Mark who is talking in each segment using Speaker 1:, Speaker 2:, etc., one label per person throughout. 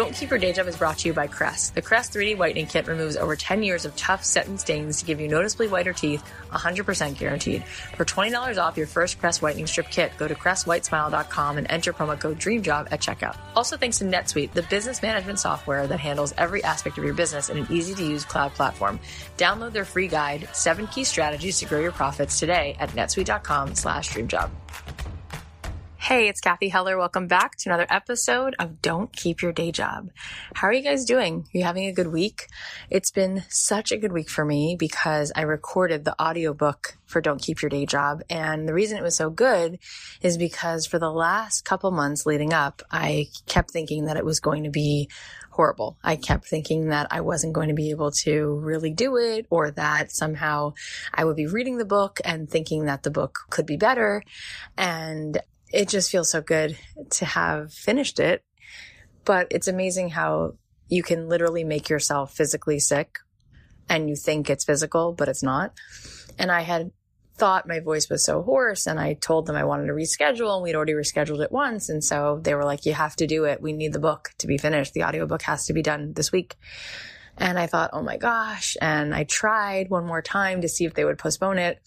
Speaker 1: Don't Keep Your Day Job is brought to you by Crest. The Crest 3D Whitening Kit removes over 10 years of tough set and stains to give you noticeably whiter teeth, 100% guaranteed. For $20 off your first Crest Whitening Strip Kit, go to CrestWhitesmile.com and enter promo code DREAMJOB at checkout. Also thanks to NetSuite, the business management software that handles every aspect of your business in an easy-to-use cloud platform. Download their free guide, 7 Key Strategies to Grow Your Profits today at netsuite.com slash dreamjob. Hey, it's Cathy Heller. Welcome back to another episode of Don't Keep Your Day Job. How are you guys doing? Are you having a good week? It's been such a good week for me because I recorded the audiobook for Don't Keep Your Day Job. And the reason it was so good is because for the last couple months leading up, I kept thinking that it was going to be horrible. I kept thinking that I wasn't going to be able to really do it or that somehow I would be reading the book and thinking that the book could be better. And it just feels so good to have finished it. But it's amazing how you can literally make yourself physically sick and you think it's physical, but it's not. And I had thought my voice was so hoarse and I told them I wanted to reschedule and we'd already rescheduled it once. And so they were like, you have to do it. We need the book to be finished. The audiobook has to be done this week. And I thought, oh my gosh. And I tried one more time to see if they would postpone it.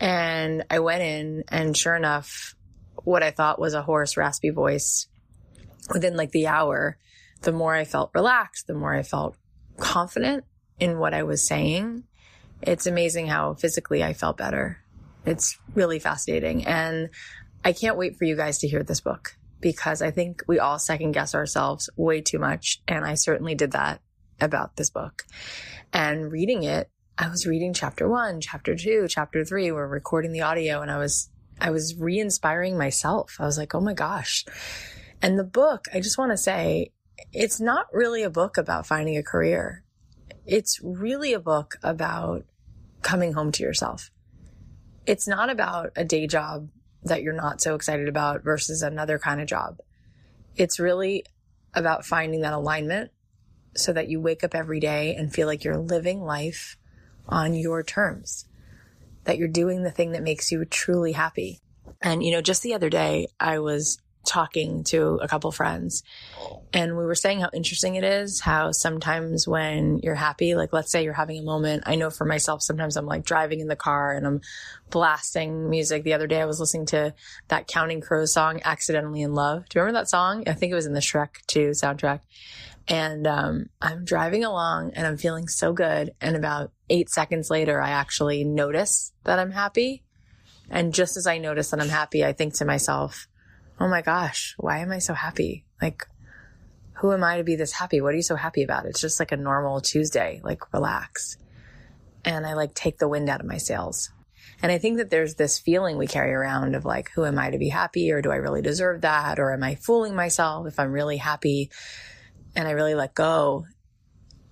Speaker 1: And I went in and sure enough, what I thought was a hoarse, raspy voice within like the hour, the more I felt relaxed, the more I felt confident in what I was saying. It's amazing how physically I felt better. It's really fascinating. And I can't wait for you guys to hear this book because I think we all second guess ourselves way too much. And I certainly did that about this book. And reading it, I was reading chapter one, chapter two, chapter three. We're recording the audio and I was I was re-inspiring myself. I was like, oh my gosh. And the book, I just want to say, it's not really a book about finding a career. It's really a book about coming home to yourself. It's not about a day job that you're not so excited about versus another kind of job. It's really about finding that alignment so that you wake up every day and feel like you're living life on your terms, that you're doing the thing that makes you truly happy. And, you know, just the other day, I was talking to a couple friends and we were saying how interesting it is how sometimes when you're happy like let's say you're having a moment. I know for myself sometimes i'm like driving in the car and i'm blasting music. The other day i was listening to that counting crows song accidentally in love. Do you remember that song? I think it was in the shrek 2 soundtrack and um, i'm driving along and i'm feeling so good and about eight seconds later i actually notice that i'm happy and just as i notice that i'm happy i think to myself oh my gosh, why am I so happy? Like, who am I to be this happy? What are you so happy about? It's just like a normal Tuesday, like relax. And I like take the wind out of my sails. And I think that there's this feeling we carry around of like, who am I to be happy? Or do I really deserve that? Or am I fooling myself if I'm really happy and I really let go?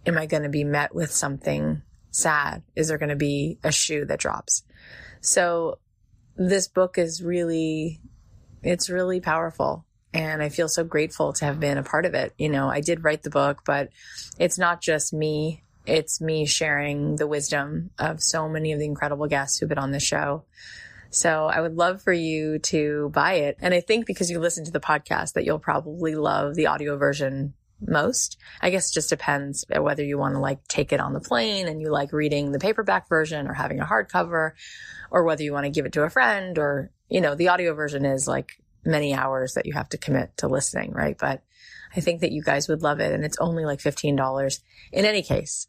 Speaker 1: Am I going to be met with something sad? Is there going to be a shoe that drops? So this book is really it's really powerful. And I feel so grateful to have been a part of it. You know, I did write the book, but it's not just me. It's me sharing the wisdom of so many of the incredible guests who've been on the show. So I would love for you to buy it. And I think because you listen to the podcast that you'll probably love the audio version most. I guess just depends whether you want to like take it on the plane and you like reading the paperback version or having a hardcover or whether you want to give it to a friend or you know, the audio version is like many hours that you have to commit to listening, right? But I think that you guys would love it. And it's only like $15. In any case,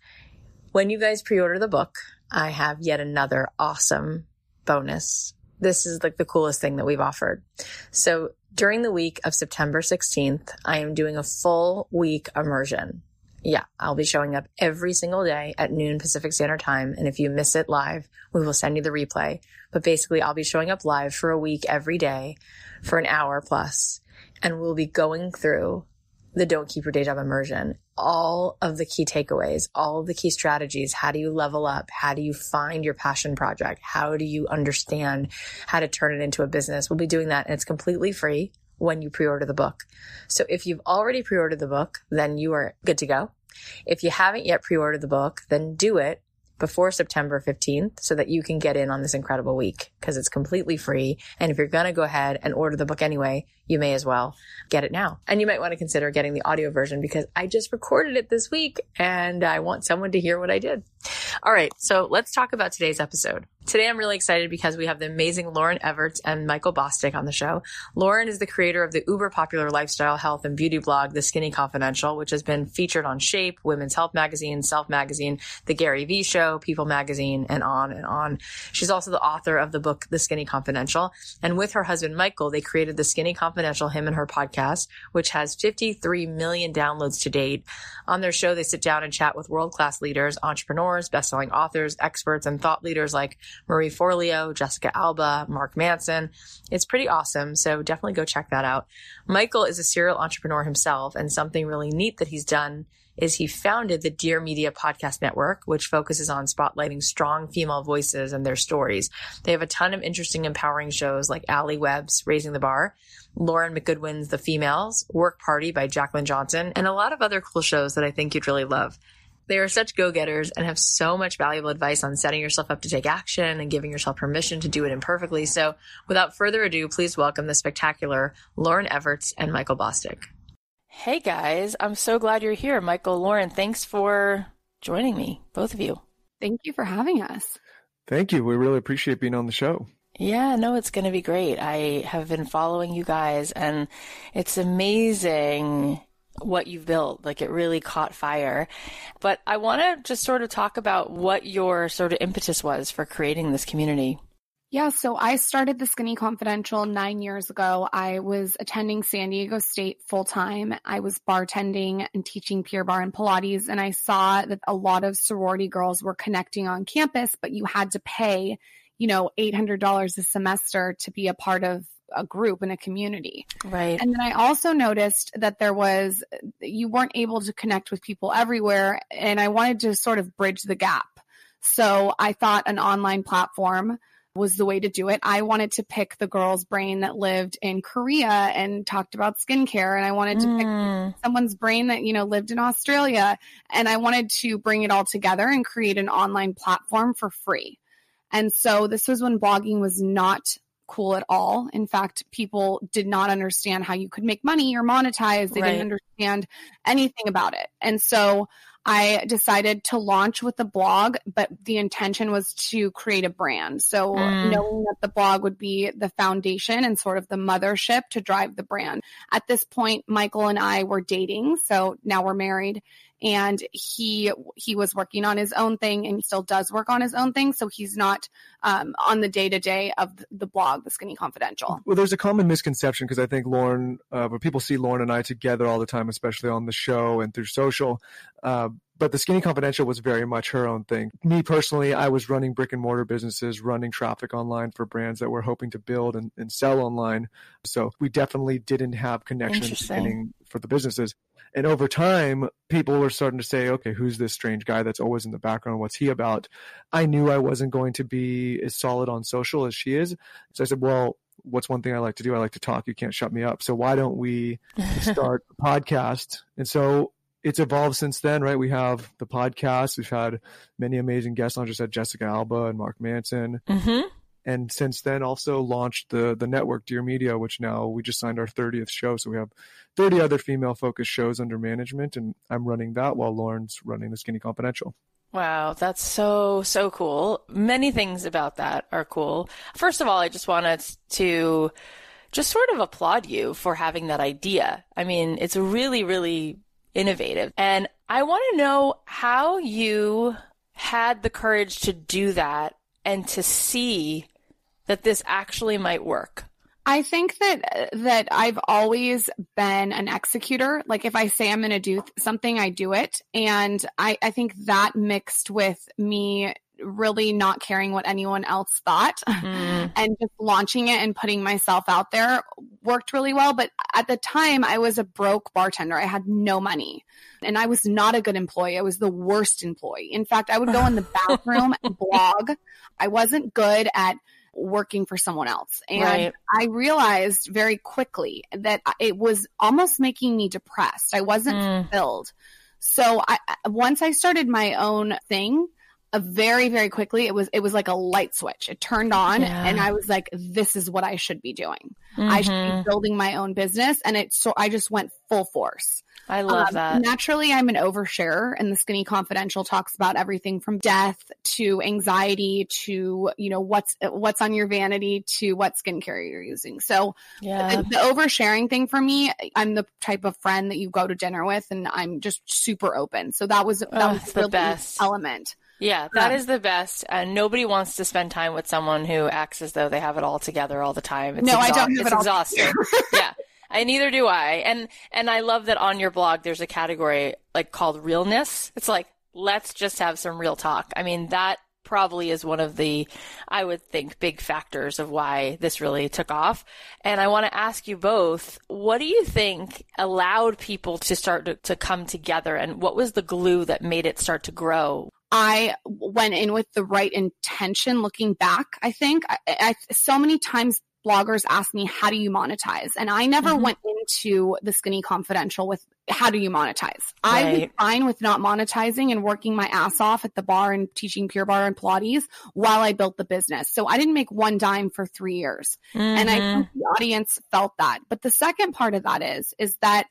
Speaker 1: when you guys pre-order the book, I have yet another awesome bonus. This is like the coolest thing that we've offered. So during the week of September 16th, I am doing a full week immersion. Yeah, I'll be showing up every single day at noon Pacific Standard Time. And if you miss it live, we will send you the replay. But basically, I'll be showing up live for a week every day for an hour plus, and we'll be going through the Don't Keep Your Day Job immersion, all of the key takeaways, all of the key strategies. How do you level up? How do you find your passion project? How do you understand how to turn it into a business? We'll be doing that, and it's completely free when you pre-order the book. So if you've already pre-ordered the book, then you are good to go. If you haven't yet pre-ordered the book, then do it before September 15th so that you can get in on this incredible week because it's completely free. And if you're going to go ahead and order the book anyway, you may as well get it now. And you might want to consider getting the audio version because I just recorded it this week and I want someone to hear what I did. All right. So let's talk about today's episode. Today, I'm really excited because we have the amazing Lauren Evarts and Michael Bosstick on the show. Lauren is the creator of the uber popular lifestyle, health, and beauty blog, The Skinny Confidential, which has been featured on Shape, Women's Health Magazine, Self Magazine, The Gary Vee Show, People Magazine, and on and on. She's also the author of the book, The Skinny Confidential. And with her husband, Michael, they created The Skinny Confidential, him and her podcast, which has 53 million downloads to date. On their show, they sit down and chat with world class leaders, entrepreneurs, best-selling authors, experts, and thought leaders like Marie Forleo, Jessica Alba, Mark Manson. It's pretty awesome. So definitely go check that out. Michael is a serial entrepreneur himself and something really neat that he's done is he founded the Dear Media Podcast Network, which focuses on spotlighting strong female voices and their stories. They have a ton of interesting, empowering shows like Alli Webb's Raising the Bar, Lauren McGoodwin's The Females, Work Party by Jaclyn Johnson, and a lot of other cool shows that I think you'd really love. They are such go getters and have so much valuable advice on setting yourself up to take action and giving yourself permission to do it imperfectly. So, without further ado, please welcome the spectacular Lauren Evarts and Michael Bosstick. Hey guys, I'm so glad you're here. Michael, Lauren, thanks for joining me, both of you.
Speaker 2: Thank you for having us.
Speaker 3: Thank you. We really appreciate being on the show.
Speaker 1: Yeah, no, it's going to be great. I have been following you guys, and it's amazing what you've built. Like it really caught fire. But I want to just sort of talk about what your sort of impetus was for creating this community.
Speaker 2: Yeah, so I started the Skinny Confidential nine years ago. I was attending San Diego State full time. I was bartending and teaching Pure Barre and Pilates, and I saw that a lot of sorority girls were connecting on campus, but you had to pay, you know, $800 a semester to be a part of a group in a community.
Speaker 1: Right.
Speaker 2: And then I also noticed that there was, you weren't able to connect with people everywhere. And I wanted to sort of bridge the gap. So I thought an online platform was the way to do it. I wanted to pick the girl's brain that lived in Korea and talked about skincare. And I wanted to mm. pick someone's brain that, you know, lived in Australia. And I wanted to bring it all together and create an online platform for free. And so this was when blogging was not cool at all. In fact, people did not understand how you could make money or monetize. They right. didn't understand anything about it. And so I decided to launch with the blog, but the intention was to create a brand. So mm. knowing that the blog would be the foundation and sort of the mothership to drive the brand. At this point, Michael and I were dating. So now we're married and he he was working on his own thing and he still does work on his own thing. So he's not um, on the day to day of the blog the skinny confidential.
Speaker 3: Well there's a common misconception because i think lauren uh, when people see lauren and i together all the time especially on the show and through social uh, but the skinny confidential was very much her own thing me personally i was running brick and mortar businesses running traffic online for brands that were hoping to build and, and sell online so we definitely didn't have connections for the businesses and over time, people were starting to say, okay, who's this strange guy that's always in the background? What's he about? I knew I wasn't going to be as solid on social as she is. So I said, well, what's one thing I like to do? I like to talk. You can't shut me up. So why don't we start a podcast? And so it's evolved since then, right? We have the podcast. We've had many amazing guests on. Just had Jessica Alba and Mark Manson. Mm-hmm and since then also launched the the network Dear Media, which now we just signed our 30th show, so we have 30 other female focused shows under management, and I'm running that while Lauren's running the Skinny Confidential.
Speaker 4: Wow, that's so so cool. Many things about that are cool. First of all, I just wanted to just sort of applaud you for having that idea. I mean, it's really really innovative. And I want to know how you had the courage to do that and to see that this actually might work?
Speaker 2: I think that that I've always been an executor. Like if I say I'm going to do something, I do it. And I, I think that mixed with me really not caring what anyone else thought mm. and just launching it and putting myself out there worked really well. But at the time, I was a broke bartender. I had no money and I was not a good employee. I was the worst employee. In fact, I would go in the bathroom and blog. I wasn't good at working for someone else. And right. I realized very quickly that it was almost making me depressed. I wasn't mm. fulfilled. So I, once I started my own thing, a very very quickly it was it was like a light switch it turned on yeah. and i was like this is what i should be doing mm-hmm. i should be mm-hmm. building my own business and it so i just went full force
Speaker 4: I love um, that.
Speaker 2: Naturally, I'm an oversharer, and the Skinny Confidential talks about everything from death to anxiety to you know what's what's on your vanity to what skincare you're using. So, yeah. the, the oversharing thing for me, I'm the type of friend that you go to dinner with, and I'm just super open. So that was that oh, was the best element.
Speaker 4: Yeah, that is the best. And nobody wants to spend time with someone who acts as though they have it all together all the time.
Speaker 2: It's no, I don't have
Speaker 4: it's
Speaker 2: it
Speaker 4: exhausting. yeah. I neither do I. And and I love that on your blog there's a category like called realness. It's like let's just have some real talk. I mean that probably is one of the I would think big factors of why this really took off. And I want to ask you both, what do you think allowed people to start to, to come together and what was the glue that made it start to grow?
Speaker 2: I went in with the right intention looking back. I think I, I, so many times bloggers ask me, how do you monetize? And I never mm-hmm. went into the skinny confidential with how do you monetize? Right. I was fine with not monetizing and working my ass off at the bar and teaching Pure Barre and Pilates while I built the business. So I didn't make one dime for three years. Mm-hmm. And I think mm-hmm. the audience felt that. But the second part of that is, is that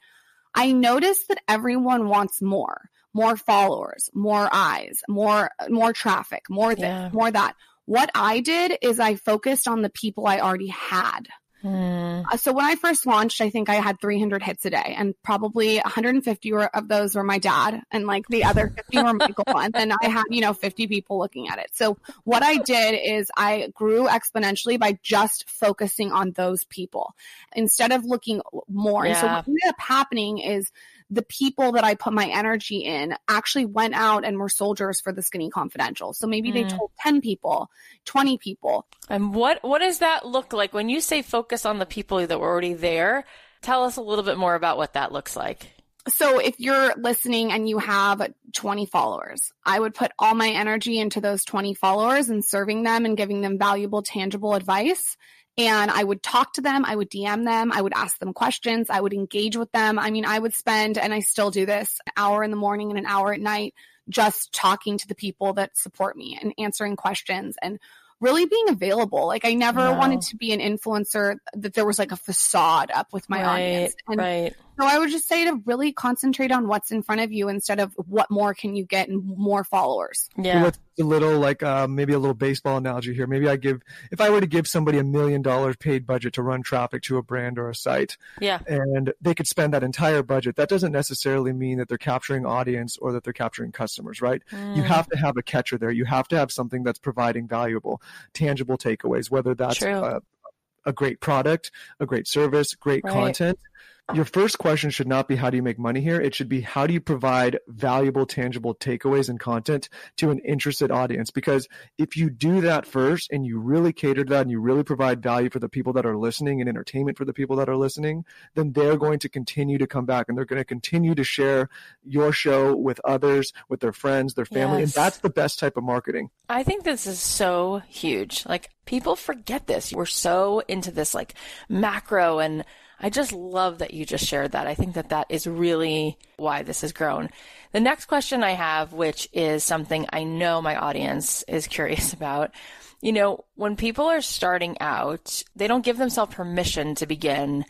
Speaker 2: I noticed that everyone wants more more followers, more eyes, more more traffic, more this, yeah. more that. What I did is I focused on the people I already had. Uh, so when I first launched, I think I had 300 hits a day, and probably 150 were, of those were my dad, and like the other 50 were Michael. and then I had you know 50 people looking at it. So what I did is I grew exponentially by just focusing on those people instead of looking more. Yeah. And so what ended up happening is the people that I put my energy in actually went out and were soldiers for the Skinny Confidential. So maybe mm. they told 10 people, 20 people.
Speaker 4: And what, what does that look like when you say focus on the people that were already there? Tell us a little bit more about what that looks like.
Speaker 2: So if you're listening and you have 20 followers, I would put all my energy into those 20 followers and serving them and giving them valuable, tangible advice. And I would talk to them. I would DM them. I would ask them questions. I would engage with them. I mean, I would spend, and I still do this, an hour in the morning and an hour at night just talking to the people that support me and answering questions and really being available. Like I never wow. wanted to be an influencer that there was like a facade up with my
Speaker 4: right,
Speaker 2: audience.
Speaker 4: And right.
Speaker 2: So I would just say to really concentrate on what's in front of you instead of what more can you get and more followers.
Speaker 4: Yeah.
Speaker 3: With a little like uh, maybe a little baseball analogy here. Maybe I give if I were to give somebody a million dollars paid budget to run traffic to a brand or a site,
Speaker 4: yeah,
Speaker 3: and they could spend that entire budget. That doesn't necessarily mean that they're capturing audience or that they're capturing customers, right? Mm. You have to have a catcher there. You have to have something that's providing valuable, tangible takeaways, whether that's a, a, great product, a great service, great right. content your first question should not be how do you make money here? It should be how do you provide valuable, tangible takeaways and content to an interested audience? Because if you do that first and you really cater to that and you really provide value for the people that are listening and entertainment for the people that are listening, then they're going to continue to come back and they're going to continue to share your show with others, with their friends, their family. Yes. And that's the best type of marketing.
Speaker 4: I think this is so huge. Like people forget this. We're so into this like macro and I just love that you just shared that. I think that that is really why this has grown. The next question I have, which is something I know my audience is curious about. You know, when people are starting out, they don't give themselves permission to begin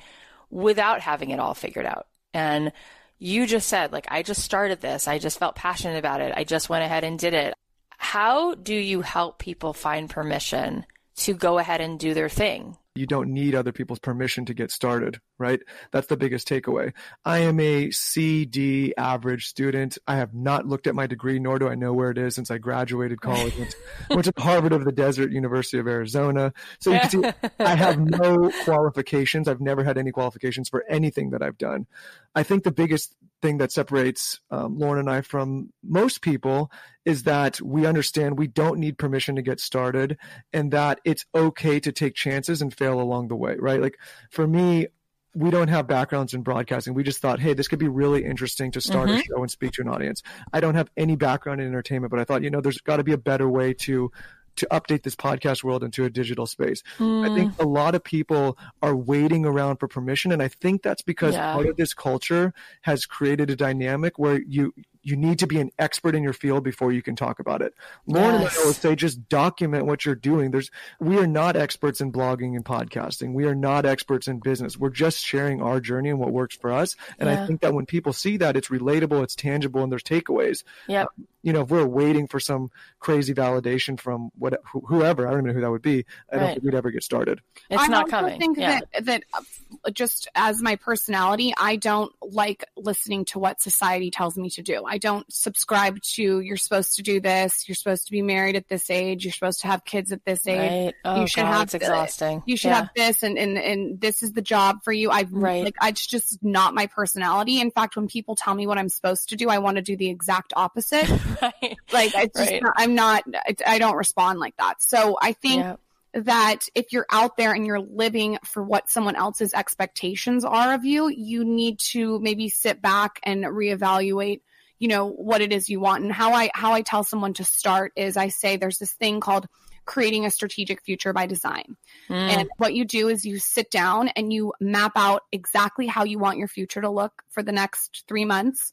Speaker 4: without having it all figured out. And you just said, like, I just started this. I just felt passionate about it. I just went ahead and did it. How do you help people find permission to go ahead and do their thing?
Speaker 3: You don't need other people's permission to get started, right? That's the biggest takeaway. I am a CD average student. I have not looked at my degree, nor do I know where it is since I graduated college. went, went to Harvard of the Desert, University of Arizona. So you can see I have no qualifications. I've never had any qualifications for anything that I've done. I think the biggest thing that separates um, Lauren and I from most people is that we understand we don't need permission to get started and that it's okay to take chances and fail along the way, right? Like for me, we don't have backgrounds in broadcasting. We just thought, hey, this could be really interesting to start mm-hmm. a show and speak to an audience. I don't have any background in entertainment, but I thought, you know, there's got to be a better way to to update this podcast world into a digital space. Mm. I think a lot of people are waiting around for permission. And I think that's because yeah. part of this culture has created a dynamic where you you need to be an expert in your field before you can talk about it. Lauren yes. and I would say just document what you're doing. There's we are not experts in blogging and podcasting. We are not experts in business. We're just sharing our journey and what works for us. And yeah. I think that when people see that, it's relatable, it's tangible, and there's takeaways.
Speaker 4: Yeah.
Speaker 3: Um, you know, if we're waiting for some crazy validation from what whoever, I don't even know who that would be. I right. don't think we'd ever get started.
Speaker 4: It's
Speaker 2: I
Speaker 4: not coming.
Speaker 2: I think
Speaker 4: yeah.
Speaker 2: that that uh, just as my personality, I don't like listening to what society tells me to do. I don't subscribe to you're supposed to do this, you're supposed to be married at this age, you're supposed to have kids at this age.
Speaker 4: Right. Oh,
Speaker 2: you should
Speaker 4: God,
Speaker 2: have
Speaker 4: it's exhausting.
Speaker 2: You should yeah. have this and, and and this is the job for you. I
Speaker 4: right.
Speaker 2: like it's just not my personality. In fact, when people tell me what I'm supposed to do, I want to do the exact opposite.
Speaker 4: right.
Speaker 2: Like it's right. not, I'm not I don't respond like that. So I think yeah that if you're out there and you're living for what someone else's expectations are of you, you need to maybe sit back and reevaluate you know what it is you want and how i how i tell someone to start is i say there's this thing called creating a strategic future by design mm. and what you do is you sit down and you map out exactly how you want your future to look for the next three months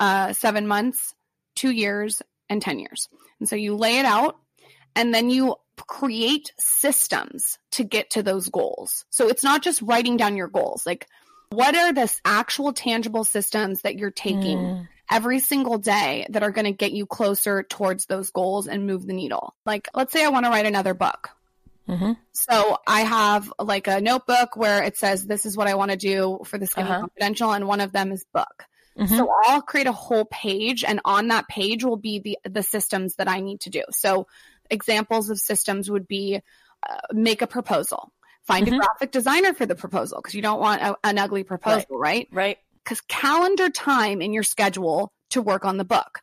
Speaker 2: uh, seven months two years and 10 years and so you lay it out and then you create systems to get to those goals. So it's not just writing down your goals. Like, what are the actual tangible systems that you're taking mm. every single day that are going to get you closer towards those goals and move the needle? Like, let's say I want to write another book. Mm-hmm. So I have like a notebook where it says, this is what I want to do for the Skinny uh-huh. Confidential. And one of them is book. Mm-hmm. So I'll create a whole page and on that page will be the, the systems that I need to do. So examples of systems would be uh, make a proposal, find mm-hmm. a graphic designer for the proposal because you don't want a, an ugly proposal, right?
Speaker 4: Right.
Speaker 2: Because calendar time in your schedule to work on the book.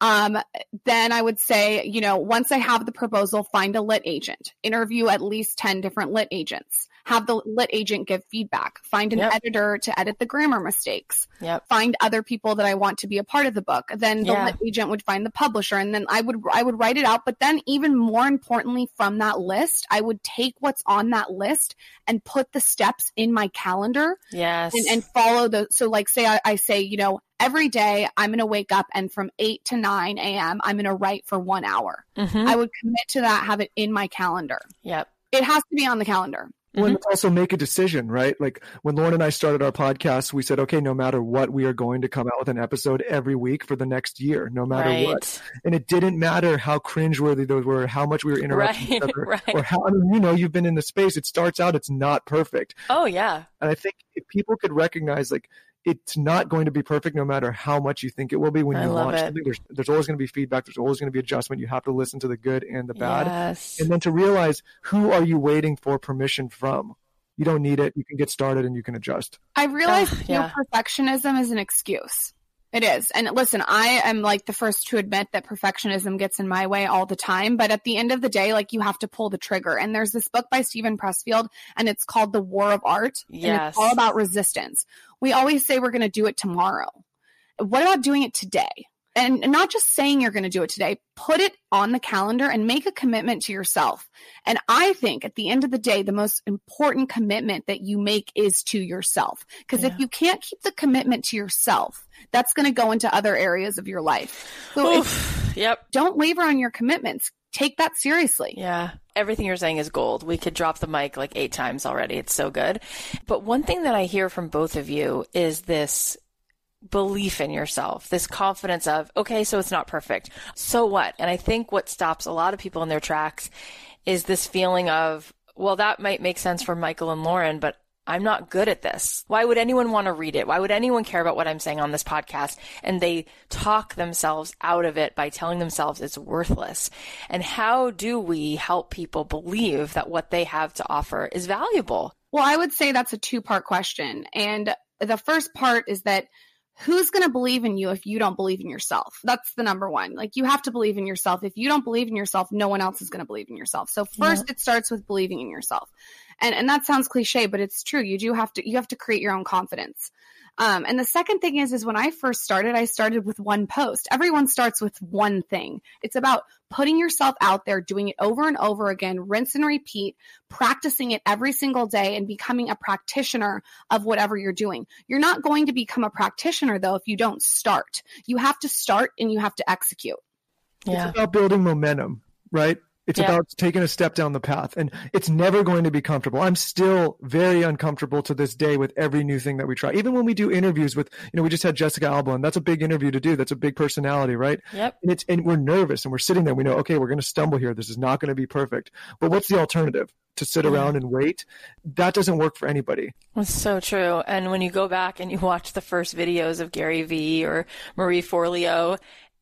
Speaker 2: Um, then I would say, you know, once I have the proposal, find a lit agent, interview at least 10 different lit agents, have the lit agent give feedback, find an
Speaker 4: Yep.
Speaker 2: editor to edit the grammar mistakes,
Speaker 4: Yep.
Speaker 2: find other people that I want to be a part of the book. Then the
Speaker 4: Yeah.
Speaker 2: lit agent would find the publisher and then I would I would write it out. But then even more importantly from that list, I would take what's on that list and put the steps in my calendar
Speaker 4: Yes.
Speaker 2: and, and follow the so like say I, I say, you know, every day I'm gonna wake up and from eight to nine AM I'm gonna write for one hour.
Speaker 4: Mhm.
Speaker 2: I would commit to that, have it in my calendar.
Speaker 4: Yep.
Speaker 2: It has to be on the calendar.
Speaker 4: Mm-hmm.
Speaker 3: and also make a decision, right? Like when Lauren and I started our podcast, we said, okay, no matter what, we are going to come out with an episode every week for the next year, no matter
Speaker 4: Right.
Speaker 3: what. And it didn't matter how cringeworthy those were, how much we were interrupting each other,
Speaker 4: Right.
Speaker 3: or how, I mean, you know, you've been in the space. It starts out, it's not perfect.
Speaker 4: Oh yeah.
Speaker 3: And I think if people could recognize, like, it's not going to be perfect no matter how much you think it will be when
Speaker 4: I
Speaker 3: you
Speaker 4: love
Speaker 3: launch
Speaker 4: it.
Speaker 3: something. There's, there's always going to be feedback. There's always going to be adjustment. You have to listen to the good and the bad.
Speaker 4: Yes.
Speaker 3: And then to realize who are you waiting for permission from? You don't need it. You can get started and you can adjust.
Speaker 2: I realize
Speaker 4: Ugh,
Speaker 2: you know, perfectionism is an excuse. It is. And listen, I am like the first to admit that perfectionism gets in my way all the time. But at the end of the day, like you have to pull the trigger. And there's this book by Steven Pressfield and it's called The War of Art. And it's all about resistance. We always say we're going to do it tomorrow. What about doing it today? And not just saying you're going to do it today, put it on the calendar and make a commitment to yourself. And I think at the end of the day, the most important commitment that you make is to yourself. Because
Speaker 4: Yeah.
Speaker 2: if you can't keep the commitment to yourself, that's going to go into other areas of your life. So if,
Speaker 4: Yep.
Speaker 2: don't waver on your commitments. Take that seriously.
Speaker 4: Yeah. Everything you're saying is gold. We could drop the mic like eight times already. It's so good. But one thing that I hear from both of you is this belief in yourself, this confidence of, okay, so it's not perfect. So what? And I think what stops a lot of people in their tracks is this feeling of, well, that might make sense for Michael and Lauren, but I'm not good at this. Why would anyone want to read it? Why would anyone care about what I'm saying on this podcast? And they talk themselves out of it by telling themselves it's worthless. And how do we help people believe that what they have to offer is valuable?
Speaker 2: Well, I would say that's a two part question. And the first part is that who's going to believe in you if you don't believe in yourself? That's the number one. Like you have to believe in yourself. If you don't believe in yourself, no one else is going to believe in yourself. So first it starts with believing in yourself. And and that sounds cliche, but it's true. You do have to you have to create your own confidence. Um, and the second thing is, is when I first started, I started with one post. Everyone starts with one thing. It's about putting yourself out there, doing it over and over again, rinse and repeat, practicing it every single day and becoming a practitioner of whatever you're doing. You're not going to become a practitioner though if you don't start. You have to start and you have to execute.
Speaker 4: Yeah.
Speaker 3: It's about building momentum, right? It's
Speaker 4: Yeah.
Speaker 3: about taking a step down the path. And it's never going to be comfortable. I'm still very uncomfortable to this day with every new thing that we try. Even when we do interviews with, you know, we just had Jessica Alba, and that's a big interview to do. That's a big personality, right?
Speaker 4: Yep.
Speaker 3: And it's and we're nervous and we're sitting there. We know, okay, we're going to stumble here. This is not going to be perfect. But what's the alternative? To sit mm-hmm. around and wait? That doesn't work for anybody.
Speaker 4: It's so true. And when you go back and you watch the first videos of Gary Vee or Marie Forleo,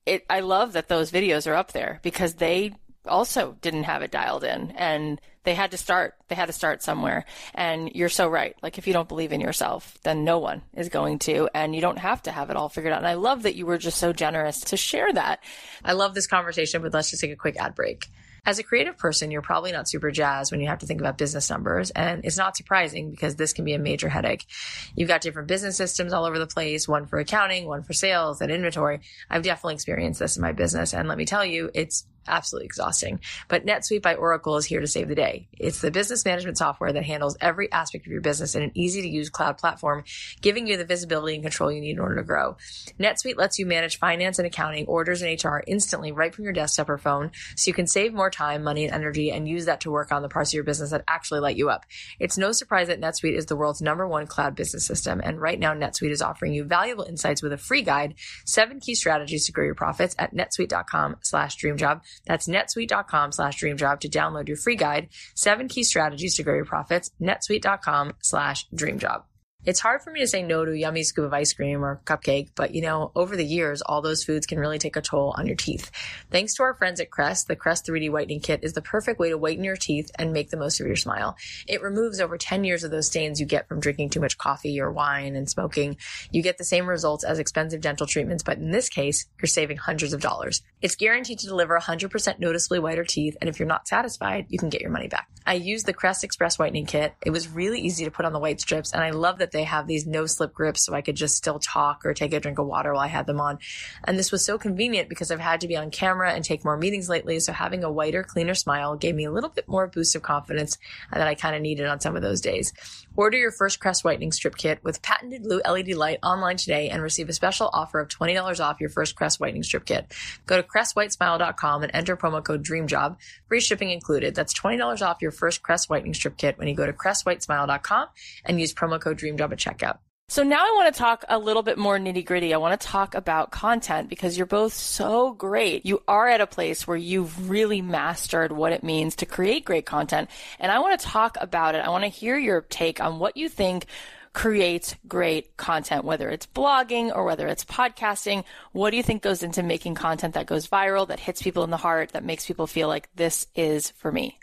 Speaker 4: it, I love that those videos are up there because they also didn't have it dialed in and they had to start, they had to start somewhere. And you're so right. Like if you don't believe in yourself, then no one is going to, and you don't have to have it all figured out. And I love that you were just so generous to share that. I love this conversation, but let's just take a quick ad break. As a creative person, you're probably not super jazzed when you have to think about business numbers. And it's not surprising because this can be a major headache. You've got different business systems all over the place, one for accounting, one for sales and inventory. I've definitely experienced this in my business. And let me tell you, it's absolutely exhausting. But NetSuite by Oracle is here to save the day. It's the business management software that handles every aspect of your business in an easy to use cloud platform, giving you the visibility and control you need in order to grow. NetSuite lets you manage finance and accounting, orders and HR instantly right from your desktop or phone so you can save more time, money, and energy and use that to work on the parts of your business that actually light you up. It's no surprise that NetSuite is the world's number one cloud business system. And right now, NetSuite is offering you valuable insights with a free guide, seven key strategies to grow your profits at netsuite.com slash dreamjob. That's netsuite.com slash dreamjob to download your free guide, seven key strategies to grow your profits, netsuite.com slash dreamjob.
Speaker 1: It's hard for me to say no to a yummy scoop of ice cream or cupcake, but you know, over the years, all those foods can really take a toll on your teeth. Thanks to our friends at Crest, the Crest 3D Whitening Kit is the perfect way to whiten your teeth and make the most of your smile. It removes over 10 years of those stains you get from drinking too much coffee or wine and smoking. You get the same results as expensive dental treatments, but in this case, you're saving hundreds of dollars. It's guaranteed to deliver 100% noticeably whiter teeth, and if you're not satisfied, you can get your money back. I used the Crest Express Whitening Kit. It was really easy to put on the white strips, and I love that they have these no slip grips so I could just still talk or take a drink of water while I had them on. And this was so convenient because I've had to be on camera and take more meetings lately. So having a whiter, cleaner smile gave me a little bit more boost of confidence that I kind of needed on some of those days. Order your first Crest Whitening Strip Kit with patented blue LED light online today and receive a special offer of $20 off your first Crest Whitening Strip Kit. Go to crestwhitesmile.com and enter promo code DREAMJOB. Free shipping included. That's $20 off your first Crest Whitening Strip Kit when you go to crestwhitesmile.com and use promo code DREAMJOB at checkout. So now I want to talk a little bit more nitty gritty. I want to talk about content because you're both so great. You are at a place where you've really mastered what it means to create great content. And I want to talk about it. I want to hear your take on what you think creates great content, whether it's blogging or whether it's podcasting. What do you think goes into making content that goes viral, that hits people in the heart, that makes people feel like this is for me?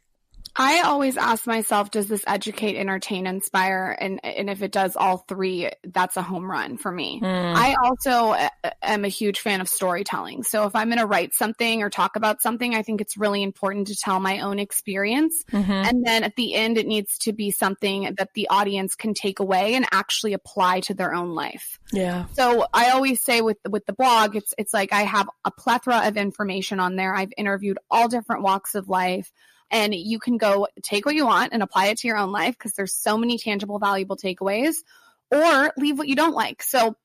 Speaker 2: I always ask myself, does this educate, entertain, inspire? And, and if it does all three, that's a home run for me. Mm. I also uh, am a huge fan of storytelling. So if I'm going to write something or talk about something, I think it's really important to tell my own experience. Mm-hmm. And then at the end, it needs to be something that the audience can take away and actually apply to their own life.
Speaker 1: Yeah.
Speaker 2: So I always say with with the blog, it's it's like I have a plethora of information on there. I've interviewed all different walks of life and you can go take what you want and apply it to your own life because there's so many tangible, valuable takeaways or leave what you don't like. So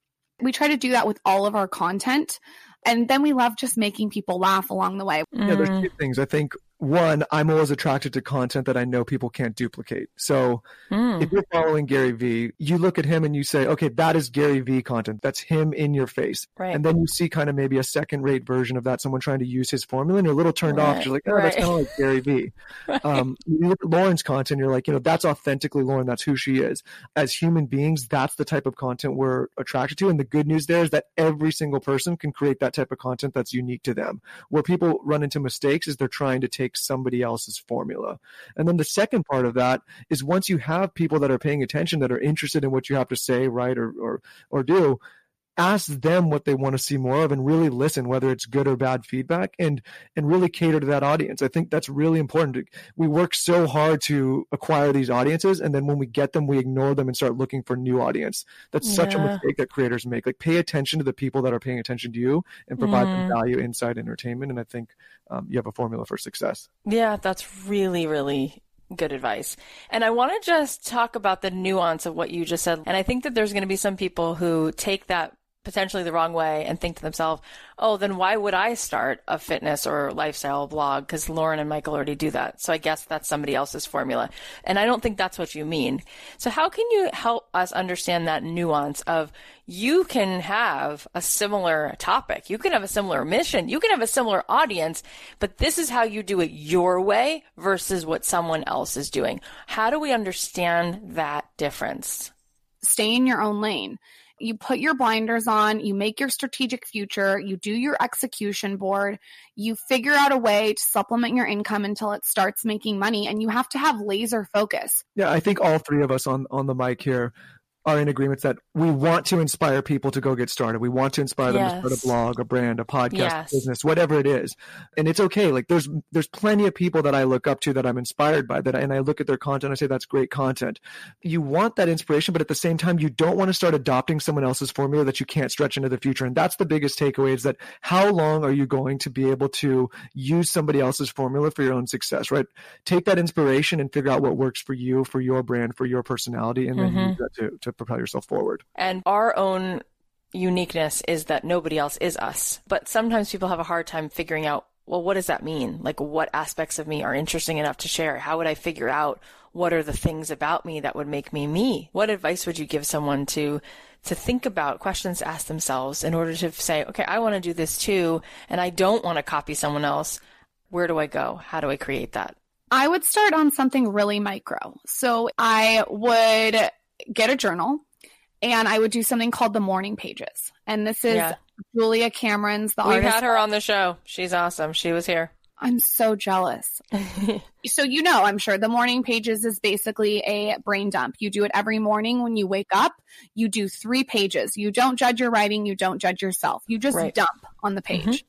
Speaker 2: we try to do that with all of our content. And then we love just making people laugh along the way.
Speaker 3: Yeah, there's two mm. things. I think one, I'm always attracted to content that I know people can't duplicate. So mm. if you're following Gary Vee, you look at him and you say, okay, that is Gary Vee content. That's him in your face.
Speaker 1: Right.
Speaker 3: And then you see kind of maybe a second rate version of that, someone trying to use his formula and you're a little turned right. off. You're like, oh, right. that's kind of like Gary Vee. right. um, you look at Lauren's content, you're like, you know, that's authentically Lauren. That's who she is. As human beings, that's the type of content we're attracted to. And the good news there is that every single person can create that type of content that's unique to them. Where people run into mistakes is they're trying to take somebody else's formula. And then the second part of that is once you have people that are paying attention that are interested in what you have to say, write, or or or do, ask them what they want to see more of and really listen whether it's good or bad feedback and and really cater to that audience i think that's really important we work so hard to acquire these audiences and then when we get them we ignore them and start looking for new audience that's yeah. such a mistake that creators make like pay attention to the people that are paying attention to you and provide mm. them value inside entertainment and i think um, you have a formula for success
Speaker 1: yeah that's really really good advice. And I want to just talk about the nuance of what you just said. And I think that there's going to be some people who take that potentially the wrong way and think to themselves, oh, then why would I start a fitness or lifestyle blog? Because Lauren and Michael already do that. So I guess that's somebody else's formula. And I don't think that's what you mean. So how can you help us understand that nuance of you can have a similar topic. You can have a similar mission. You can have a similar audience, but this is how you do it your way versus what someone else is doing. How do we understand that difference?
Speaker 2: Stay in your own lane you put your blinders on, you make your strategic future, you do your execution board, you figure out a way to supplement your income until it starts making money and you have to have laser focus.
Speaker 3: Yeah, I think all three of us on on the mic here are in agreements that we want to inspire people to go get started. We want to inspire them yes. to start a blog, a brand, a podcast, yes. business, whatever it is. And it's okay. Like there's there's plenty of people that I look up to that I'm inspired by that and I look at their content I say that's great content. You want that inspiration, but at the same time you don't want to start adopting someone else's formula that you can't stretch into the future. And that's the biggest takeaway is that how long are you going to be able to use somebody else's formula for your own success, right? Take that inspiration and figure out what works for you, for your brand, for your personality, and then mm-hmm. use that to, to to propel yourself forward.
Speaker 1: And our own uniqueness is that nobody else is us. But sometimes people have a hard time figuring out, well, what does that mean? Like, what aspects of me are interesting enough to share? How would I figure out what are the things about me that would make me me? What advice would you give someone to to think about questions to ask themselves in order to say, okay, I want to do this too, and I don't want to copy someone else. Where do I go? How do I create that?
Speaker 2: I would start on something really micro. So I would get a journal and I would do something called the morning pages. And this is
Speaker 4: Yeah.
Speaker 2: Julia Cameron's the
Speaker 4: We've
Speaker 2: artist.
Speaker 4: had her on the show. She's awesome. She was here.
Speaker 2: I'm so jealous. So you know, I'm sure the morning pages is basically a brain dump. You do it every morning when you wake up. You do three pages. You don't judge your writing. You don't judge yourself. You just
Speaker 4: Right.
Speaker 2: dump on the page. Mm-hmm.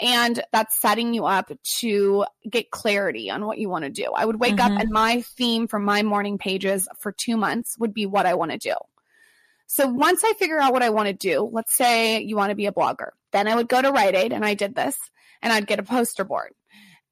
Speaker 2: And that's setting you up to get clarity on what you want to do. I would wake
Speaker 4: Mhm.
Speaker 2: up and my theme for my morning pages for two months would be what I want to do. So once I figure out what I want to do, let's say you want to be a blogger, then I would go to Rite Aid and I did this and I'd get a poster board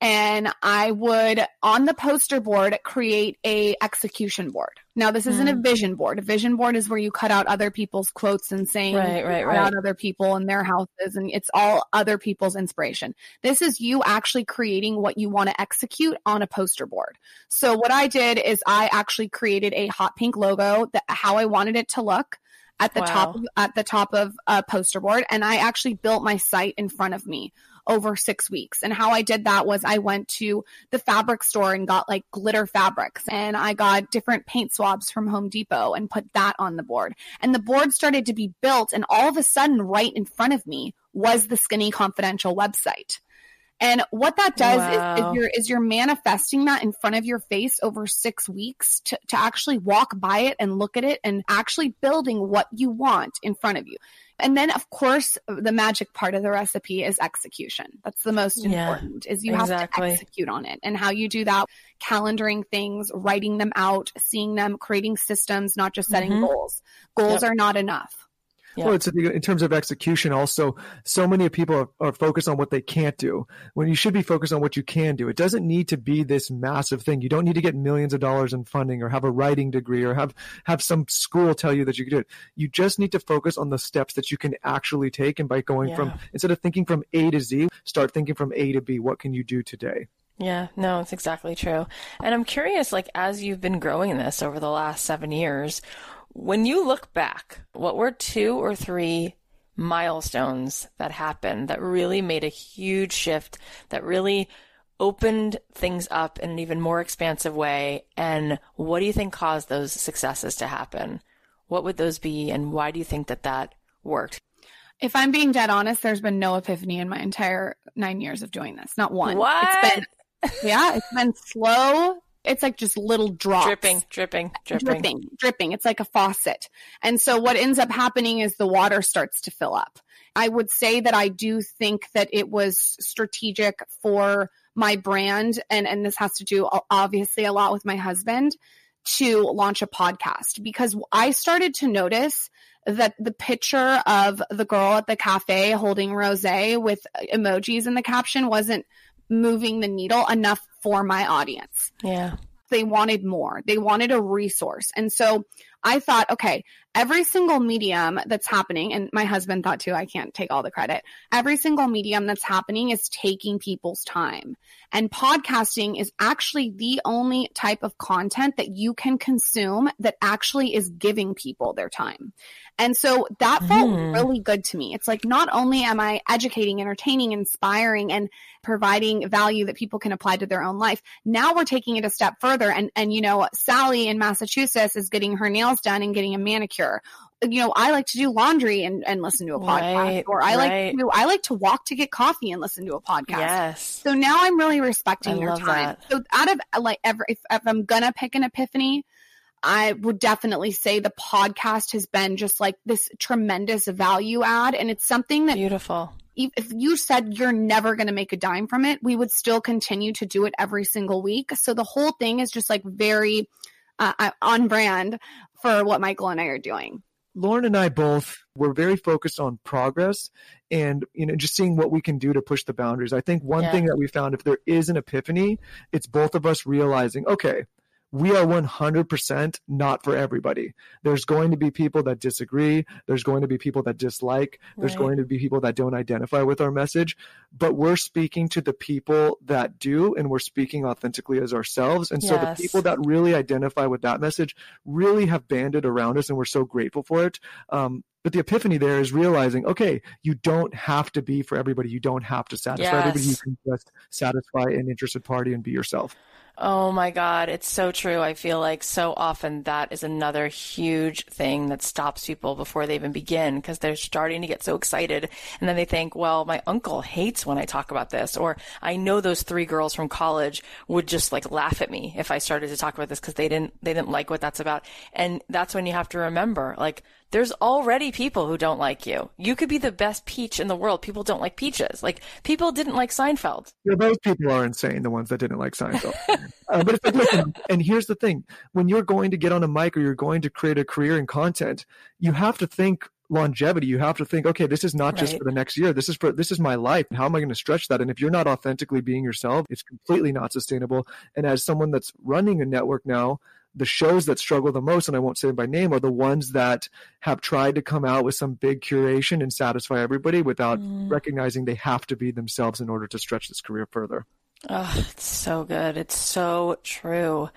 Speaker 2: and I would on the poster board create a execution board. Now this isn't a hmm. vision board. A vision board is where you cut out other people's quotes and saying
Speaker 4: Right, right, right.
Speaker 2: out other people and their houses and it's all other people's inspiration. This is you actually creating what you want to execute on a poster board. So what I did is I actually created a hot pink logo that how I wanted it to look at the top
Speaker 4: Wow.
Speaker 2: of, at the top of a poster board and I actually built my site in front of me over 6 weeks. And how I did that was I went to the fabric store and got like glitter fabrics and I got different paint swabs from Home Depot and put that on the board. And the board started to be built and all of a sudden right in front of me was the Skinny Confidential website. And what that does is, is you're is you're manifesting that in front of your face over six weeks to, to actually walk by it and look at it and actually building what you want in front of you. And then of course the magic part of the recipe is execution. That's the most
Speaker 4: Yeah,
Speaker 2: important is you have to execute on it. And how you do that, calendaring things, writing them out, seeing them, creating systems, not just setting
Speaker 4: Mhm.
Speaker 2: goals. Goals
Speaker 4: Yep.
Speaker 2: are not enough.
Speaker 4: Yeah.
Speaker 3: Well, it's in terms of execution. Also, so many people are, are focused on what they can't do when you should be focused on what you can do. It doesn't need to be this massive thing. You don't need to get millions of dollars in funding or have a writing degree or have have some school tell you that you can do it. You just need to focus on the steps that you can actually take. And by going from instead of thinking from A to Z, start thinking from A to B. What can you do today?
Speaker 4: Yeah, no, it's exactly true. And I'm curious, like, as you've been growing this over the last seven years, when you look back, what were two or three milestones that happened that really made a huge shift, that really opened things up in an even more expansive way? And what do you think caused those successes to happen? What would those be? And why do you think that that worked?
Speaker 2: If I'm being dead honest, there's been no epiphany in my entire nine years of doing this. Not one.
Speaker 4: What?
Speaker 2: It's been, yeah, it's been slow. It's like just little drops.
Speaker 4: Dripping, dripping, dripping.
Speaker 2: dripping, dripping. It's like a faucet. And so what ends up happening is the water starts to fill up. I would say that I do think that it was strategic for my brand. And, and this has to do obviously a lot with my husband to launch a podcast because I started to notice that the picture of the girl at the cafe holding rosé with uh, emojis in the caption wasn't moving the needle enough for my audience
Speaker 4: Yeah.
Speaker 2: they wanted more. They wanted a resource. And so I thought, okay, every single medium that's happening, and my husband thought too, I can't take all the credit. Every single medium that's happening is taking people's time. And podcasting is actually the only type of content that you can consume that actually is giving people their time. And so that felt
Speaker 4: Mm.
Speaker 2: really good to me. It's like not only am I educating, entertaining, inspiring, and providing value that people can apply to their own life, now we're taking it a step further. And and you know, Sally in Massachusetts is getting her nails done and getting a manicure. You know, I like to do laundry and, and listen to a podcast.
Speaker 4: Right,
Speaker 2: or I like to I like to walk to get coffee and listen to a podcast.
Speaker 4: Yes.
Speaker 2: So now I'm really respecting
Speaker 4: I
Speaker 2: your time.
Speaker 4: that.
Speaker 2: So out of like ever, if, if I'm gonna pick an epiphany, I would definitely say the podcast has been just like this tremendous value add, and it's something that
Speaker 4: Beautiful.
Speaker 2: if if you said you're never going to make a dime from it, we would still continue to do it every single week. So the whole thing is just like very uh, uh, on brand for what Michael and I are doing.
Speaker 3: Lauren and I both were very focused on progress and you know just seeing what we can do to push the boundaries. I think one
Speaker 4: Yeah.
Speaker 3: thing that we found if there is an epiphany, it's both of us realizing, okay, we are 100% not for everybody. There's going to be people that disagree, there's going to be people that dislike, there's
Speaker 4: Right.
Speaker 3: going to be people that don't identify with our message, but we're speaking to the people that do and we're speaking authentically as ourselves. And so the people that really identify with that message really have banded around us and we're so grateful for it. Um, But the epiphany there is realizing, okay, you don't have to be for everybody. You don't have to satisfy yes. everybody. You can just satisfy an interested party and be yourself.
Speaker 4: Oh my God, it's so true. I feel like so often that is another huge thing that stops people before they even begin because they're starting to get so excited. And then they think, well, my uncle hates when I talk about this. Or I know those three girls from college would just like laugh at me if I started to talk about this because they didn't, they didn't like what that's about. And that's when you have to remember, like, there's already people who don't like you. You could be the best peach in the world. People don't like peaches. Like people didn't like Seinfeld.
Speaker 3: Yeah, those people are insane. The ones that didn't like Seinfeld. uh, but like, listen, and here's the thing: when you're going to get on a mic or you're going to create a career in content, you have to think longevity you have to think okay this is not just right. for the next year this is for this is my life how am i going to stretch that and if you're not authentically being yourself it's completely not sustainable and as someone that's running a network now the shows that struggle the most, and I won't say by name, are the ones that have tried to come out with some big curation and satisfy everybody without mm. recognizing they have to be themselves in order to stretch this career further.
Speaker 4: Oh, it's so good. It's so true.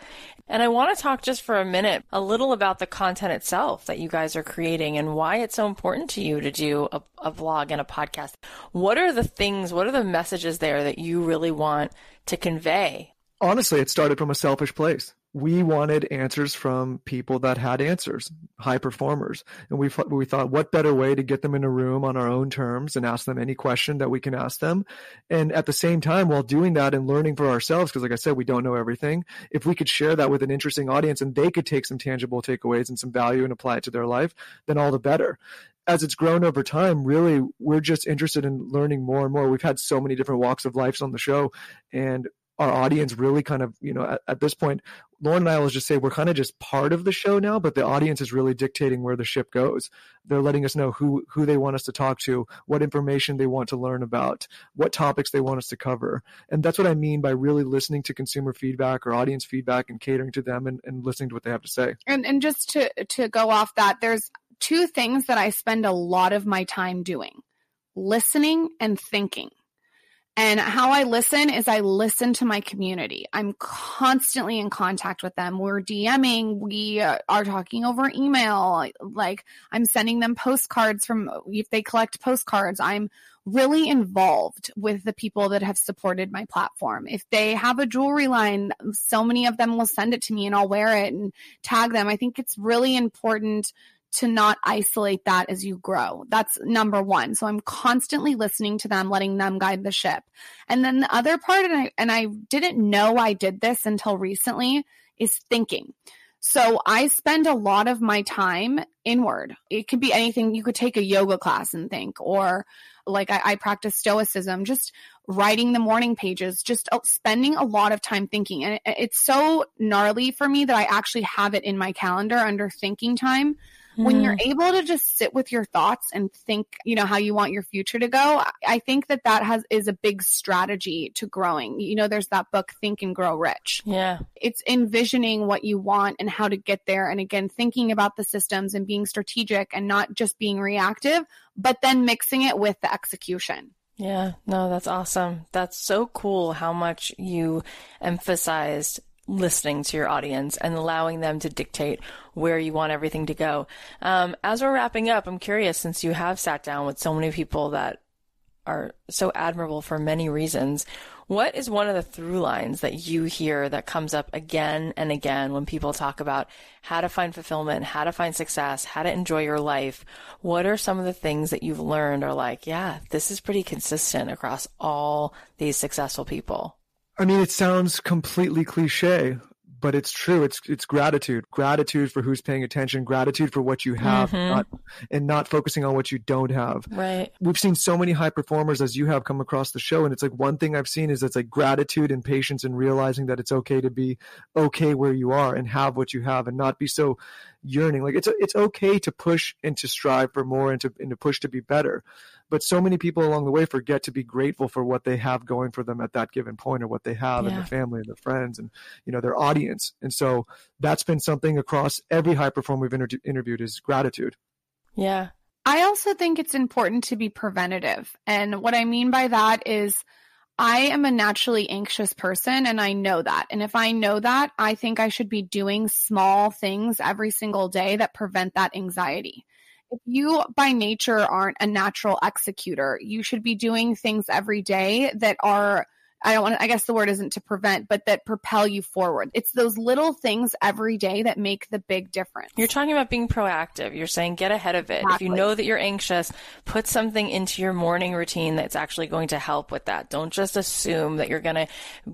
Speaker 4: And I want to talk just for a minute a little about the content itself that you guys are creating and why it's so important to you to do a, a vlog and a podcast. What are the things, what are the messages there that you really want to convey?
Speaker 3: Honestly, it started from a selfish place we wanted answers from people that had answers, high performers. And we, we thought, what better way to get them in a room on our own terms and ask them any question that we can ask them. And at the same time, while doing that and learning for ourselves, because like I said, we don't know everything, if we could share that with an interesting audience and they could take some tangible takeaways and some value and apply it to their life, then all the better as it's grown over time, really, we're just interested in learning more and more. We've had so many different walks of lives on the show, and our audience really kind of, you know, at, at, this point, Lauren and I will just say we're kind of just part of the show now, but the audience is really dictating where the ship goes. They're letting us know who who they want us to talk to, what information they want to learn about, what topics they want us to cover. And that's what I mean by really listening to consumer feedback or audience feedback and catering to them and, and listening to what they have to say.
Speaker 2: And and just to to go off that, there's two things that I spend a lot of my time doing. Listening and thinking. And how I listen is I listen to my community. I'm constantly in contact with them. We're DMing, we uh, are talking over email. Like I'm sending them postcards from if they collect postcards. I'm really involved with the people that have supported my platform. If they have a jewelry line, so many of them will send it to me and I'll wear it and tag them. I think it's really important to not isolate that as you grow. That's number one. So I'm constantly listening to them, letting them guide the ship. And then the other part, and I, and I didn't know I did this until recently, is thinking. So I spend a lot of my time inward. It could be anything. You could take a yoga class and think, or like I, I practice stoicism, just writing the morning pages, just uh, spending a lot of time thinking. And it, it's so gnarly for me that I actually have it in my calendar under thinking time when you're mm. able to just sit with your thoughts and think, you know, how you want your future to go, I think that that has is a big strategy to growing. You know, there's that book Think and Grow Rich.
Speaker 4: Yeah.
Speaker 2: It's envisioning what you want and how to get there and again thinking about the systems and being strategic and not just being reactive, but then mixing it with the execution.
Speaker 4: Yeah, no, that's awesome. That's so cool how much you emphasized listening to your audience and allowing them to dictate where you want everything to go. Um, as we're wrapping up, I'm curious since you have sat down with so many people that are so admirable for many reasons. What is one of the through lines that you hear that comes up again and again when people talk about how to find fulfillment, how to find success, how to enjoy your life? What are some of the things that you've learned are like, yeah, this is pretty consistent across all these successful people?
Speaker 3: I mean, it sounds completely cliche, but it's true. It's it's gratitude, gratitude for who's paying attention, gratitude for what you have, mm-hmm. not, and not focusing on what you don't have.
Speaker 4: Right.
Speaker 3: We've seen so many high performers as you have come across the show, and it's like one thing I've seen is it's like gratitude and patience and realizing that it's okay to be okay where you are and have what you have and not be so yearning. Like it's it's okay to push and to strive for more and to and to push to be better. But so many people along the way forget to be grateful for what they have going for them at that given point or what they have yeah. and their family and their friends and you know their audience. And so that's been something across every high performer we've inter- interviewed is gratitude.
Speaker 4: Yeah.
Speaker 2: I also think it's important to be preventative. And what I mean by that is I am a naturally anxious person and I know that. And if I know that, I think I should be doing small things every single day that prevent that anxiety. If you by nature aren't a natural executor, you should be doing things every day that are I don't want to, I guess the word isn't to prevent, but that propel you forward. It's those little things every day that make the big difference.
Speaker 4: You're talking about being proactive. You're saying get ahead of it. Exactly. If you know that you're anxious, put something into your morning routine that's actually going to help with that. Don't just assume that you're going to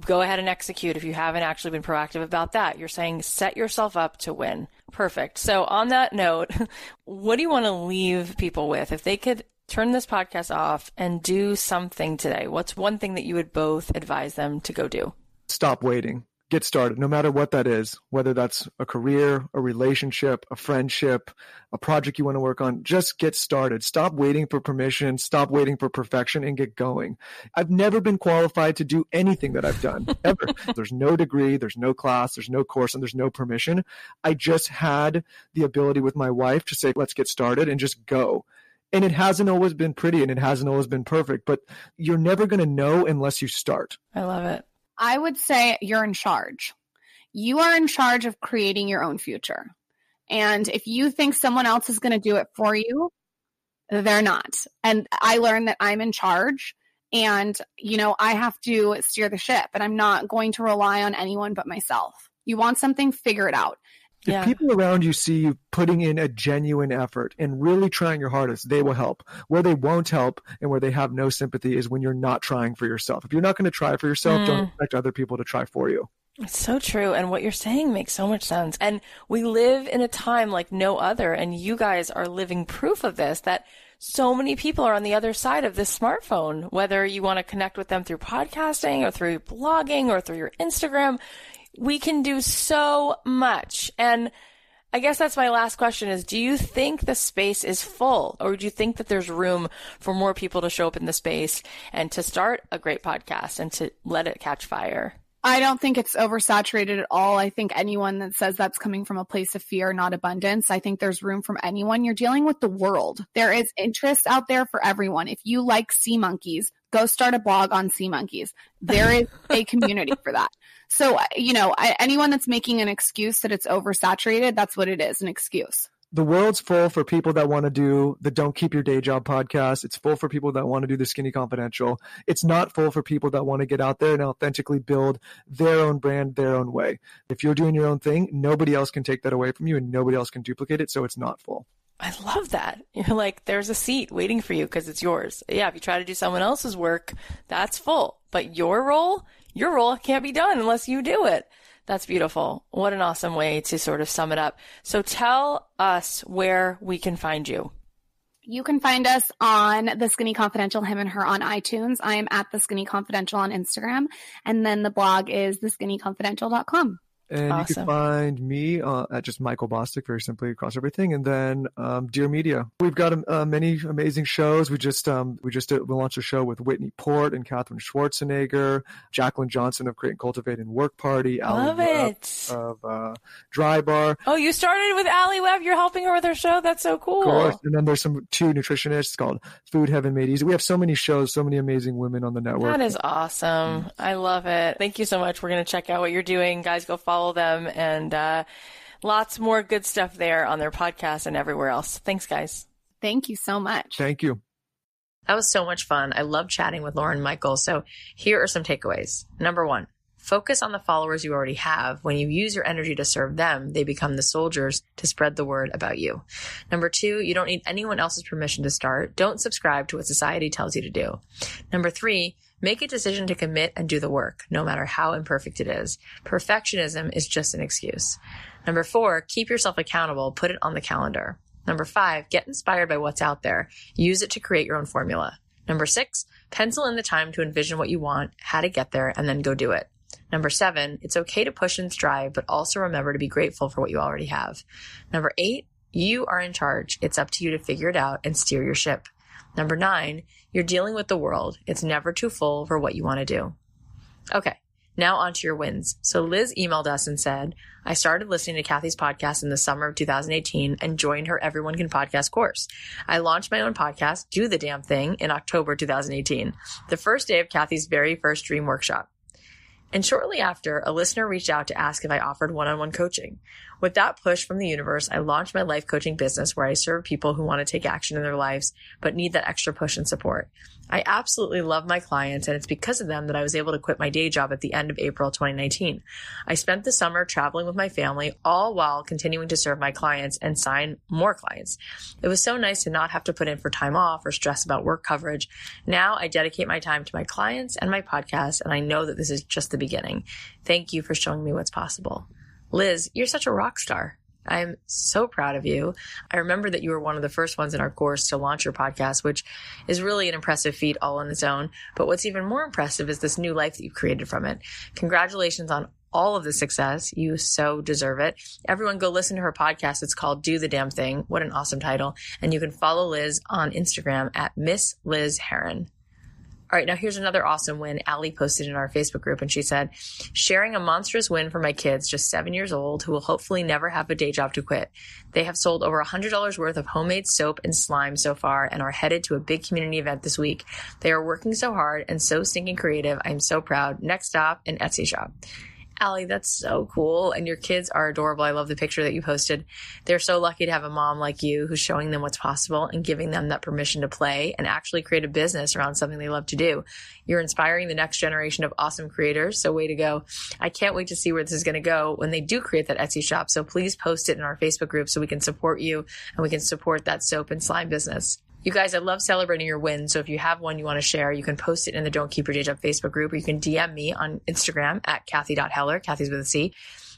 Speaker 4: go ahead and execute if you haven't actually been proactive about that. You're saying set yourself up to win. Perfect. So on that note, what do you want to leave people with? If they could turn this podcast off and do something today, what's one thing that you would both advise them to go do?
Speaker 3: Stop waiting. Get started, no matter what that is, whether that's a career, a relationship, a friendship, a project you want to work on. Just get started. Stop waiting for permission. Stop waiting for perfection and get going. I've never been qualified to do anything that I've done ever. there's no degree, there's no class, there's no course, and there's no permission. I just had the ability with my wife to say, let's get started and just go and it hasn't always been pretty and it hasn't always been perfect, but you're never going to know unless you start.
Speaker 4: I love it.
Speaker 2: I would say you're in charge. You are in charge of creating your own future. And if you think someone else is going to do it for you, they're not. And I learned that I'm in charge and, you know, I have to steer the ship and I'm not going to rely on anyone but myself. You want something, figure it out.
Speaker 3: If yeah. people around you see you putting in a genuine effort and really trying your hardest, they will help. Where they won't help and where they have no sympathy is when you're not trying for yourself. If you're not going to try for yourself, mm. don't expect other people to try for you.
Speaker 4: It's so true. And what you're saying makes so much sense. And we live in a time like no other. And you guys are living proof of this that so many people are on the other side of this smartphone, whether you want to connect with them through podcasting or through blogging or through your Instagram we can do so much. And I guess that's my last question is do you think the space is full or do you think that there's room for more people to show up in the space and to start a great podcast and to let it catch fire?
Speaker 2: I don't think it's oversaturated at all. I think anyone that says that's coming from a place of fear, not abundance, I think there's room for anyone. You're dealing with the world. There is interest out there for everyone. If you like sea monkeys, go start a blog on sea monkeys. There is a community for that. So, uh, you know, I, anyone that's making an excuse that it's oversaturated, that's what it is an excuse
Speaker 3: the world's full for people that want to do the Don't Keep Your Day Job podcast. It's full for people that want to do the Skinny Confidential. It's not full for people that want to get out there and authentically build their own brand their own way. If you're doing your own thing, nobody else can take that away from you and nobody else can duplicate it. So it's not full.
Speaker 4: I love that. You're like, there's a seat waiting for you because it's yours. Yeah, if you try to do someone else's work, that's full. But your role, your role can't be done unless you do it. That's beautiful. What an awesome way to sort of sum it up. So tell us where we can find you.
Speaker 2: You can find us on The Skinny Confidential, him and her on iTunes. I am at The Skinny Confidential on Instagram. And then the blog is theskinnyconfidential.com.
Speaker 3: And awesome. you can find me uh, at just Michael Bosstick, very simply across everything. And then um, Dear Media, we've got uh, many amazing shows. We just um, we just did, we launched a show with Whitney Port and Katherine Schwarzenegger, Jaclyn Johnson of Create and Cultivate and Work Party,
Speaker 4: Love Ali it.
Speaker 3: of uh, Drybar.
Speaker 4: Oh, you started with Alli Webb. You're helping her with her show. That's so cool. Of course.
Speaker 3: And then there's some two nutritionists called Food Heaven Made Easy. We have so many shows, so many amazing women on the network.
Speaker 4: That is awesome. Mm. I love it. Thank you so much. We're going to check out what you're doing, guys. Go follow follow them and uh, lots more good stuff there on their podcast and everywhere else. Thanks, guys.
Speaker 2: Thank you so much.
Speaker 3: Thank you.
Speaker 4: That was so much fun. I love chatting with Lauren Michael. So here are some takeaways. Number one, focus on the followers you already have. When you use your energy to serve them, they become the soldiers to spread the word about you. Number two, you don't need anyone else's permission to start. Don't subscribe to what society tells you to do. Number three, Make a decision to commit and do the work, no matter how imperfect it is. Perfectionism is just an excuse. Number four, keep yourself accountable. Put it on the calendar. Number five, get inspired by what's out there. Use it to create your own formula. Number six, pencil in the time to envision what you want, how to get there, and then go do it. Number seven, it's okay to push and strive, but also remember to be grateful for what you already have. Number eight, you are in charge. It's up to you to figure it out and steer your ship. Number nine, you're dealing with the world. It's never too full for what you want to do. Okay. Now on to your wins. So Liz emailed us and said, I started listening to Cathy's podcast in the summer of 2018 and joined her Everyone Can Podcast course. I launched my own podcast, Do the Damn Thing, in October 2018, the first day of Cathy's very first dream workshop. And shortly after, a listener reached out to ask if I offered one on one coaching.
Speaker 1: With that push from the universe, I launched my life coaching business where I serve people who want to take action in their lives, but need that extra push and support. I absolutely love my clients, and it's because of them that I was able to quit my day job at the end of April 2019. I spent the summer traveling with my family, all while continuing to serve my clients and sign more clients. It was so nice to not have to put in for time off or stress about work coverage. Now I dedicate my time to my clients and my podcast, and I know that this is just the beginning. Thank you for showing me what's possible. Liz, you're such a rock star. I'm so proud of you. I remember that you were one of the first ones in our course to launch your podcast, which is really an impressive feat all on its own. But what's even more impressive is this new life that you've created from it. Congratulations on all of the success. You so deserve it. Everyone go listen to her podcast. It's called Do the Damn Thing. What an awesome title. And you can follow Liz on Instagram at Miss Liz Heron. All right, now here's another awesome win Allie posted in our Facebook group, and she said, sharing a monstrous win for my kids, just seven years old, who will hopefully never have a day job to quit. They have sold over $100 worth of homemade soap and slime so far and are headed to a big community event this week. They are working so hard and so stinking creative. I'm so proud. Next stop, an Etsy shop. Allie, that's so cool. And your kids are adorable. I love the picture that you posted. They're so lucky to have a mom like you who's showing them what's possible and giving them that permission to play and actually create a business around something they love to do. You're inspiring the next generation of awesome creators. So way to go. I can't wait to see where this is going to go when they do create that Etsy shop. So please post it in our Facebook group so we can support you and we can support that soap and slime business. You guys, I love celebrating your wins. So if you have one you want to share, you can post it in the Don't Keep Your Day Job Facebook group or you can DM me on Instagram at Cathy.Heller. Cathy's with a C.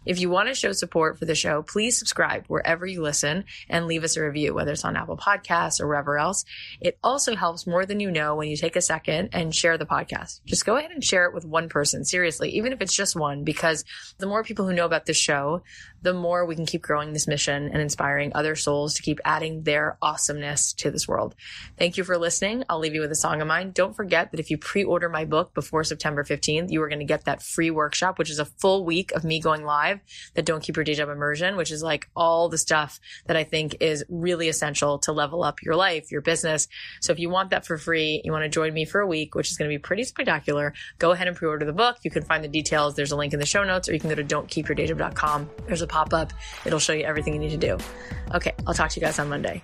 Speaker 1: If you want to show support for the show, please subscribe wherever you listen and leave us a review, whether it's on Apple Podcasts or wherever else. It also helps more than you know when you take a second and share the podcast. Just go ahead and share it with one person, seriously, even if it's just one, because the more people who know about this show, the more we can keep growing this mission and inspiring other souls to keep adding their awesomeness to this world. Thank you for listening. I'll leave you with a song of mine. Don't forget that if you pre-order my book before September 15th, you are going to get that free workshop, which is a full week of me going live that Don't Keep Your Day Job Immersion, which is like all the stuff that I think is really essential to level up your life, your business. So if you want that for free, you want to join me for a week, which is going to be pretty spectacular, go ahead and pre-order the book. You can find the details. There's a link in the show notes or you can go to don'tkeepyourdayjob.com. There's a pop up. It'll show you everything you need to do. Okay, I'll talk to you guys on Monday.